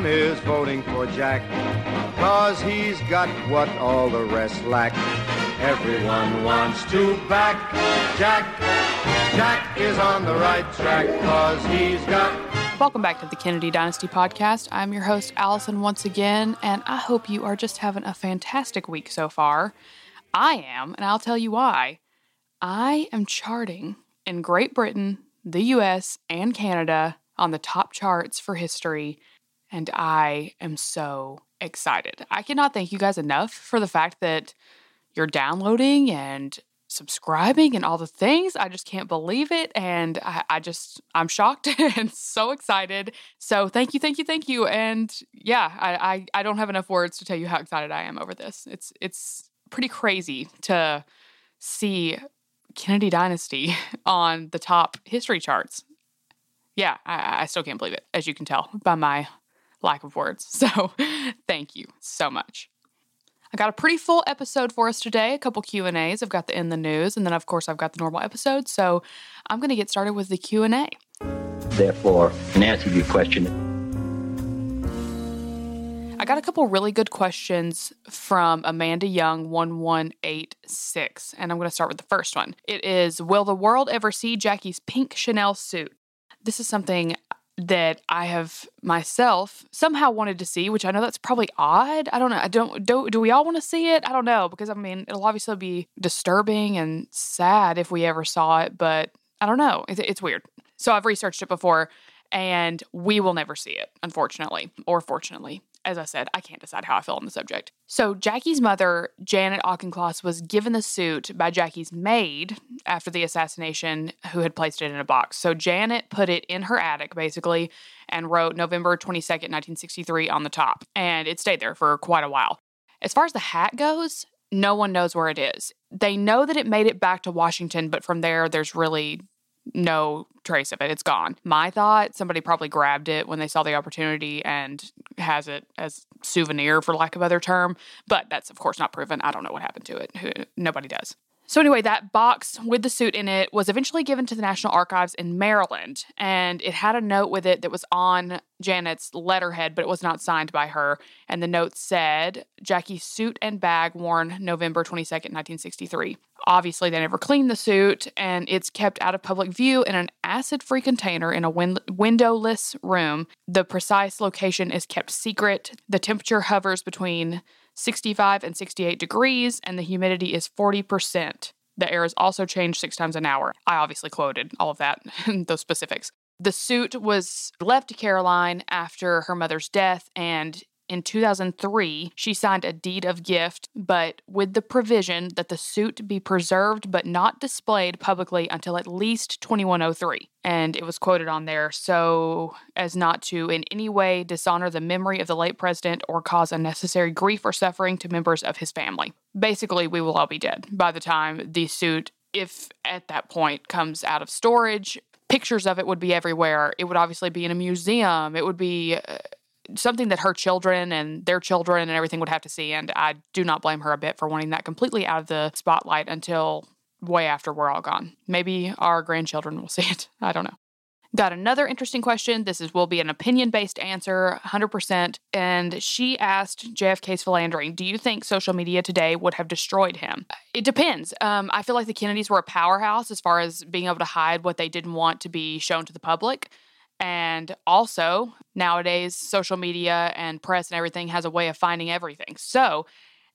Everyone is voting for Jack, cause he's got what all the rest lack. Everyone wants to back Jack. Jack is on the right track, cause he's got Welcome back to the Kennedy Dynasty podcast. I'm your host, Allison, once again, and I hope you are just having a fantastic week so far. I am, and I'll tell you why. I am charting in Great Britain, the US, and Canada on the top charts for history, and I am so excited. I cannot thank you guys enough for the fact that you're downloading and subscribing and all the things. I just can't believe it. And I, I just, I'm shocked and so excited. So thank you, thank you, thank you. And yeah, I, I, I don't have enough words to tell you how excited I am over this. It's, it's pretty crazy to see Kennedy Dynasty on the top history charts. Yeah, I, I still can't believe it, as you can tell by my lack of words. So thank you so much. I got a pretty full episode for us today. A couple Q and A's. I've got the in the news, and then of course I've got the normal episode. So I'm going to get started with the Q and A. Therefore, in answer to your question, I got a couple really good questions from Amanda Young one one eight six, and I'm going to start with the first one. It is: Will the world ever see Jackie's pink Chanel suit? This is something that I have myself somehow wanted to see, which I know that's probably odd. I don't know. I don't do do we all want to see it? I don't know because I mean it'll obviously be disturbing and sad if we ever saw it, but I don't know. It's, it's weird. So I've researched it before, and we will never see it, unfortunately, or fortunately as I said, I can't decide how I feel on the subject. So, Jackie's mother, Janet Auchincloss, was given the suit by Jackie's maid after the assassination, who had placed it in a box. So, Janet put it in her attic, basically, and wrote November 22nd, 1963 on the top. And it stayed there for quite a while. As far as the hat goes, no one knows where it is. They know that it made it back to Washington, but from there, there's really no trace of it. It's gone. My thought, somebody probably grabbed it when they saw the opportunity and has it as souvenir for lack of other term, but that's of course not proven. I don't know what happened to it. Nobody does. So, anyway, that box with the suit in it was eventually given to the National Archives in Maryland, and it had a note with it that was on Janet's letterhead, but it was not signed by her. And the note said, Jackie's suit and bag worn November 22nd, 1963. Obviously, they never cleaned the suit, and it's kept out of public view in an acid free container in a win- windowless room. The precise location is kept secret. The temperature hovers between 65 and 68 degrees, and the humidity is 40%. The air is also changed six times an hour. I obviously quoted all of that, those specifics. The suit was left to Caroline after her mother's death, and in 2003, she signed a deed of gift, but with the provision that the suit be preserved but not displayed publicly until at least 2103. And it was quoted on there so as not to in any way dishonor the memory of the late president or cause unnecessary grief or suffering to members of his family. Basically, we will all be dead by the time the suit, if at that point, comes out of storage. Pictures of it would be everywhere. It would obviously be in a museum. It would be. Uh, something that her children and their children and everything would have to see. And I do not blame her a bit for wanting that completely out of the spotlight until way after we're all gone. Maybe our grandchildren will see it. I don't know. Got another interesting question. This is will be an opinion based answer, 100%. And she asked JFK's philandering, do you think social media today would have destroyed him? It depends. Um, I feel like the Kennedys were a powerhouse as far as being able to hide what they didn't want to be shown to the public. And also, nowadays, social media and press and everything has a way of finding everything. So,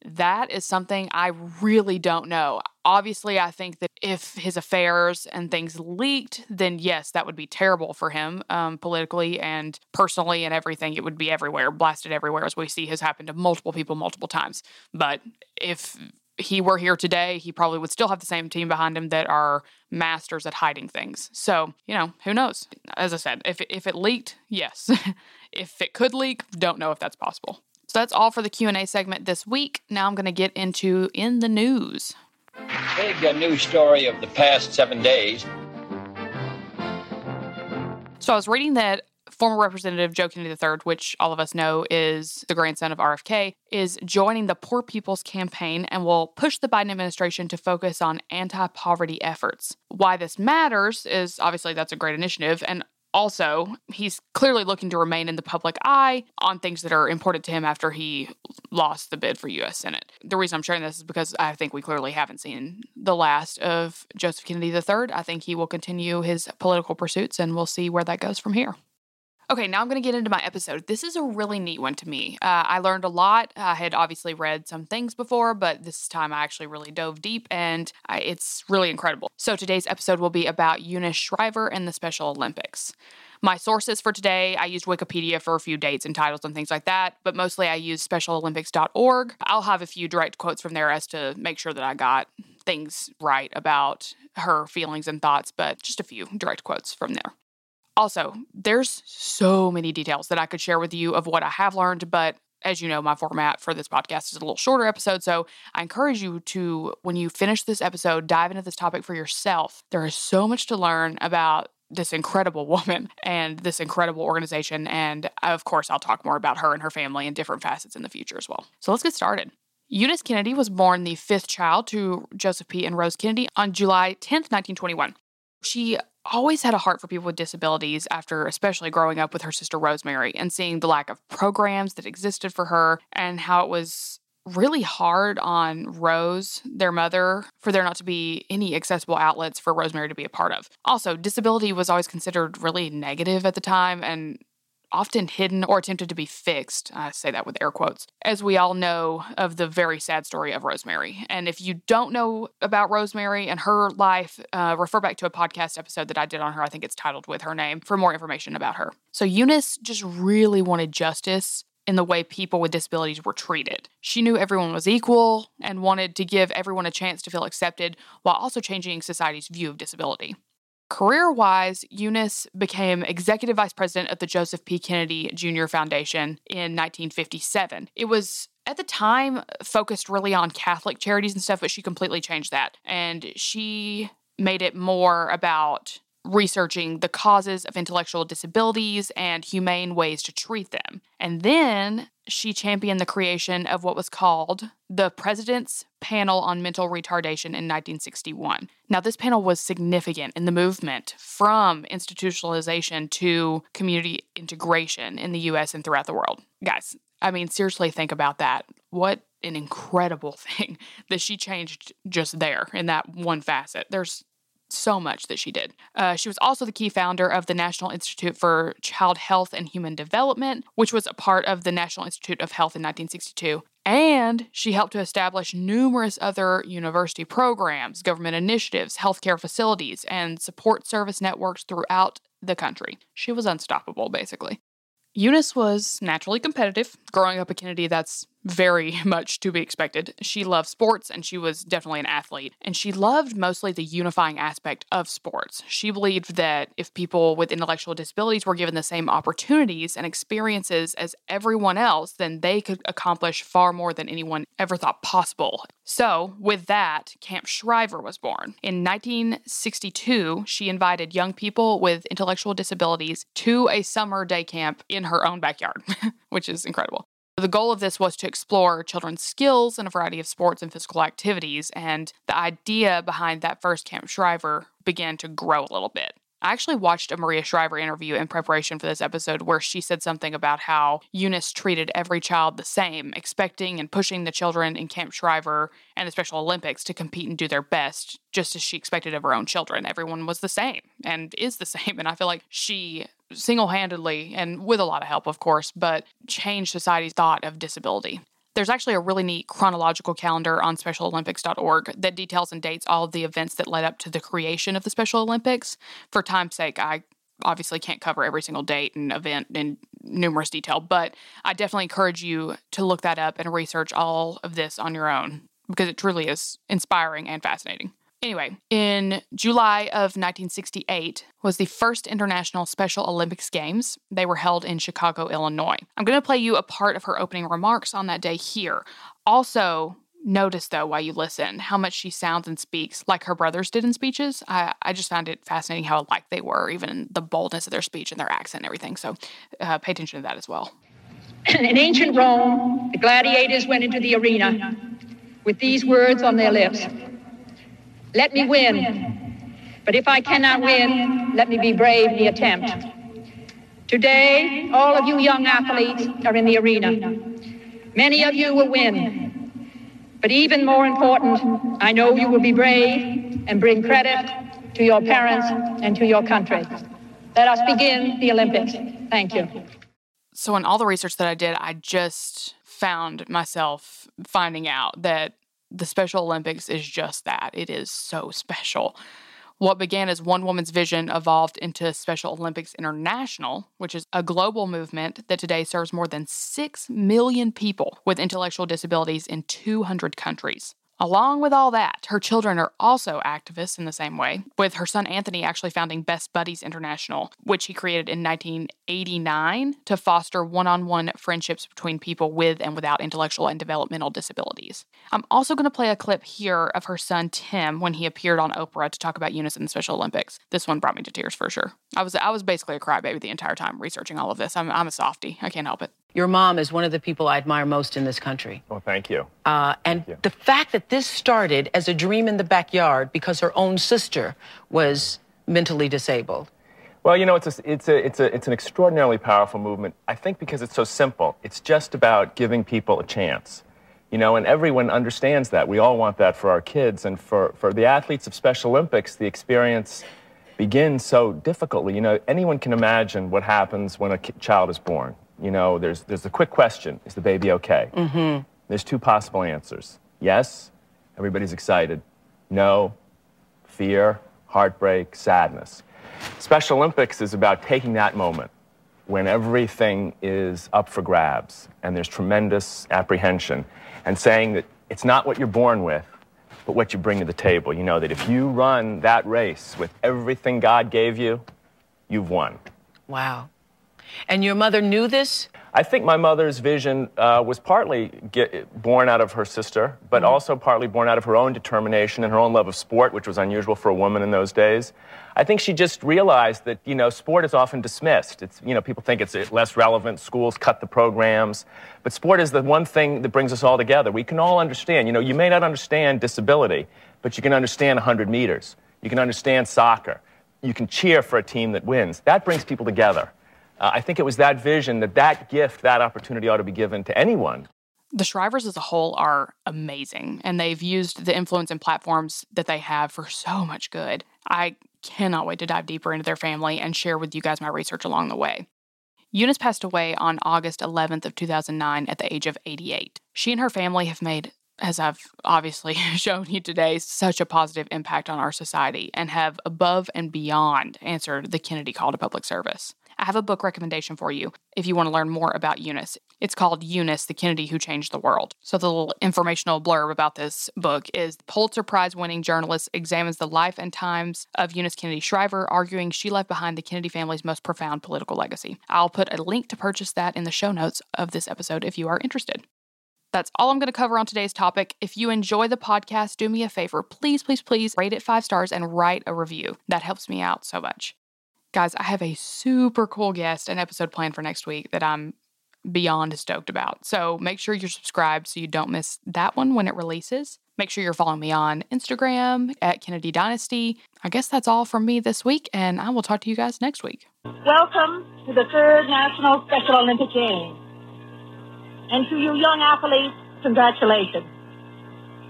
that is something I really don't know. Obviously, I think that if his affairs and things leaked, then yes, that would be terrible for him um, politically and personally and everything. It would be everywhere, blasted everywhere, as we see has happened to multiple people multiple times. But if he were here today, he probably would still have the same team behind him that are masters at hiding things. So, you know, who knows? As I said, if it, if it leaked, yes. if it could leak, don't know if that's possible. So that's all for the Q&A segment this week. Now I'm going to get into in the news. Big news story of the past 7 days. So I was reading that former Representative Joe Kennedy III, which all of us know is the grandson of RFK, is joining the Poor People's Campaign and will push the Biden administration to focus on anti poverty efforts. Why this matters is obviously that's a great initiative. And also, he's clearly looking to remain in the public eye on things that are important to him after he lost the bid for U.S. Senate. The reason I'm sharing this is because I think we clearly haven't seen the last of Joseph Kennedy III. I think he will continue his political pursuits, and we'll see where that goes from here. Okay, now I'm going to get into my episode. This is a really neat one to me. Uh, I learned a lot. I had obviously read some things before, but this time I actually really dove deep and I, it's really incredible. So today's episode will be about Eunice Shriver and the Special Olympics. My sources for today, I used Wikipedia for a few dates and titles and things like that, but mostly I used specialolympics.org. I'll have a few direct quotes from there as to make sure that I got things right about her feelings and thoughts, but just a few direct quotes from there. Also, there's so many details that I could share with you of what I have learned, but as you know, my format for this podcast is a little shorter episode. So I encourage you to, when you finish this episode, dive into this topic for yourself. There is so much to learn about this incredible woman and this incredible organization. And of course, I'll talk more about her and her family and different facets in the future as well. So let's get started. Eunice Kennedy was born the fifth child to Joseph P. and Rose Kennedy on July 10th, 1921. She always had a heart for people with disabilities after especially growing up with her sister Rosemary and seeing the lack of programs that existed for her and how it was really hard on Rose, their mother, for there not to be any accessible outlets for Rosemary to be a part of. Also, disability was always considered really negative at the time and often hidden or attempted to be fixed. I say that with air quotes, as we all know of the very sad story of Rosemary. And if you don't know about Rosemary and her life, uh, refer back to a podcast episode that I did on her. I think it's titled With Her Name for more information about her. So Eunice just really wanted justice in the way people with disabilities were treated. She knew everyone was equal and wanted to give everyone a chance to feel accepted while also changing society's view of disability. Career wise, Eunice became executive vice president of the Joseph P. Kennedy Jr. Foundation in 1957. It was at the time focused really on Catholic charities and stuff, but she completely changed that. And she made it more about researching the causes of intellectual disabilities and humane ways to treat them. And then she championed the creation of what was called the President's Panel on Mental Retardation in 1961. Now, this panel was significant in the movement from institutionalization to community integration in the US and throughout the world. Guys, I mean, seriously, think about that. What an incredible thing that she changed just there in that one facet. There's so much that she did. Uh, she was also the key founder of the National Institute for Child Health and Human Development, which was a part of the National Institute of Health in 1962. And she helped to establish numerous other university programs, government initiatives, healthcare facilities, and support service networks throughout the country. She was unstoppable, basically. Eunice was naturally competitive. Growing up a Kennedy, that's very much to be expected. She loved sports and she was definitely an athlete. And she loved mostly the unifying aspect of sports. She believed that if people with intellectual disabilities were given the same opportunities and experiences as everyone else, then they could accomplish far more than anyone ever thought possible. So, with that, Camp Shriver was born. In 1962, she invited young people with intellectual disabilities to a summer day camp in her own backyard, which is incredible. The goal of this was to explore children's skills in a variety of sports and physical activities, and the idea behind that first Camp Shriver began to grow a little bit. I actually watched a Maria Shriver interview in preparation for this episode where she said something about how Eunice treated every child the same, expecting and pushing the children in Camp Shriver and the Special Olympics to compete and do their best, just as she expected of her own children. Everyone was the same and is the same. And I feel like she single handedly, and with a lot of help, of course, but changed society's thought of disability. There's actually a really neat chronological calendar on SpecialOlympics.org that details and dates all of the events that led up to the creation of the Special Olympics. For time's sake, I obviously can't cover every single date and event in numerous detail, but I definitely encourage you to look that up and research all of this on your own. because it truly is inspiring and fascinating. Anyway, in July of 1968 was the first International Special Olympics Games. They were held in Chicago, Illinois. I'm going to play you a part of her opening remarks on that day here. Also, notice though while you listen how much she sounds and speaks like her brothers did in speeches. I, I just found it fascinating how alike they were, even the boldness of their speech and their accent and everything. So uh, pay attention to that as well. In ancient Rome, the gladiators went into the arena with these words on their lips Let me win. But if I cannot win, let me be brave in the attempt. Today, all of you young athletes are in the arena. Many of you will win. But even more important, I know you will be brave and bring credit to your parents and to your country. Let us begin the Olympics. Thank you. So, in all the research that I did, I just found myself finding out that the Special Olympics is just that. It is so special. What began as one woman's vision evolved into Special Olympics International, which is a global movement that today serves more than 6 million people with intellectual disabilities in 200 countries. Along with all that, her children are also activists in the same way, with her son Anthony actually founding Best Buddies International, which he created in 1989 to foster one on one friendships between people with and without intellectual and developmental disabilities. I'm also going to play a clip here of her son Tim when he appeared on Oprah to talk about Eunice's Special Olympics. This one brought me to tears for sure. I was I was basically a crybaby the entire time researching all of this. I'm, I'm a softie. I can't help it. Your mom is one of the people I admire most in this country. Well, thank you. Uh, and Thank you. the fact that this started as a dream in the backyard because her own sister was mentally disabled. Well, you know, it's a, it's a, it's a, it's an extraordinarily powerful movement. I think because it's so simple. It's just about giving people a chance. You know, and everyone understands that. We all want that for our kids, and for for the athletes of Special Olympics, the experience begins so difficultly. You know, anyone can imagine what happens when a child is born. You know, there's there's a quick question: Is the baby okay? Mm-hmm. There's two possible answers: yes, everybody's excited; no, fear, heartbreak, sadness. Special Olympics is about taking that moment when everything is up for grabs and there's tremendous apprehension and saying that it's not what you're born with, but what you bring to the table. You know that if you run that race with everything God gave you, you've won. Wow. And your mother knew this? I think my mother's vision uh, was partly get, born out of her sister, but also partly born out of her own determination and her own love of sport, which was unusual for a woman in those days. I think she just realized that you know sport is often dismissed. It's you know people think it's less relevant. Schools cut the programs, but sport is the one thing that brings us all together. We can all understand. You know, you may not understand disability, but you can understand 100 meters. You can understand soccer. You can cheer for a team that wins. That brings people together. Uh, I think it was that vision that that gift, that opportunity ought to be given to anyone. The Shrivers as a whole are amazing, and they've used the influence and platforms that they have for so much good. I cannot wait to dive deeper into their family and share with you guys my research along the way. Eunice passed away on August 11th of 2009 at the age of 88. She and her family have made as I've obviously shown you today, such a positive impact on our society and have above and beyond answered the Kennedy call to public service. I have a book recommendation for you if you want to learn more about Eunice. It's called Eunice, the Kennedy Who Changed the World. So, the little informational blurb about this book is Pulitzer Prize winning journalist examines the life and times of Eunice Kennedy Shriver, arguing she left behind the Kennedy family's most profound political legacy. I'll put a link to purchase that in the show notes of this episode if you are interested. That's all I'm going to cover on today's topic. If you enjoy the podcast, do me a favor. Please, please, please rate it five stars and write a review. That helps me out so much. Guys, I have a super cool guest and episode planned for next week that I'm beyond stoked about. So make sure you're subscribed so you don't miss that one when it releases. Make sure you're following me on Instagram at Kennedy Dynasty. I guess that's all from me this week, and I will talk to you guys next week. Welcome to the third National Special Olympic Games. And to you young athletes, congratulations.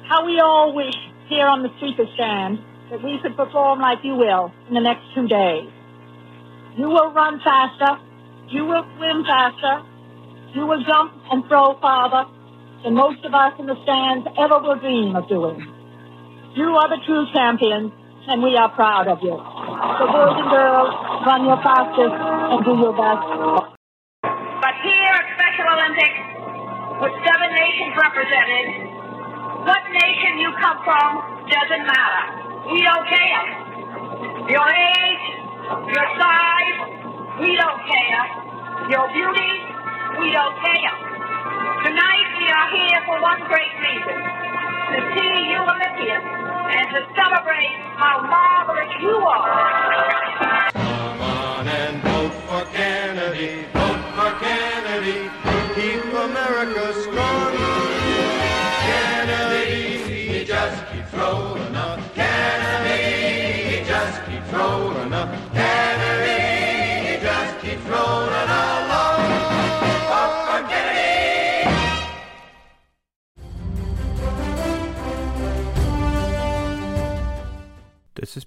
How we all wish here on the speaker stand that we could perform like you will in the next two days. You will run faster. You will swim faster. You will jump and throw farther than most of us in the stands ever will dream of doing. You are the true champions, and we are proud of you. So boys and girls, run your fastest and do your best. But here at Special Olympics, with seven nations represented, What nation you come from doesn't matter. We don't care. Your age, your size, we don't care. Your beauty, we don't care. Tonight we are here for one great reason. To see you Olympians and to celebrate how marvelous you are.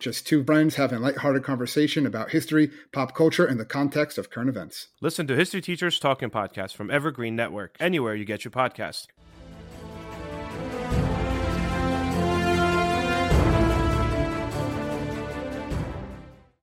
Just two friends having a lighthearted conversation about history, pop culture, and the context of current events. Listen to History Teachers Talking Podcast from Evergreen Network, anywhere you get your podcast.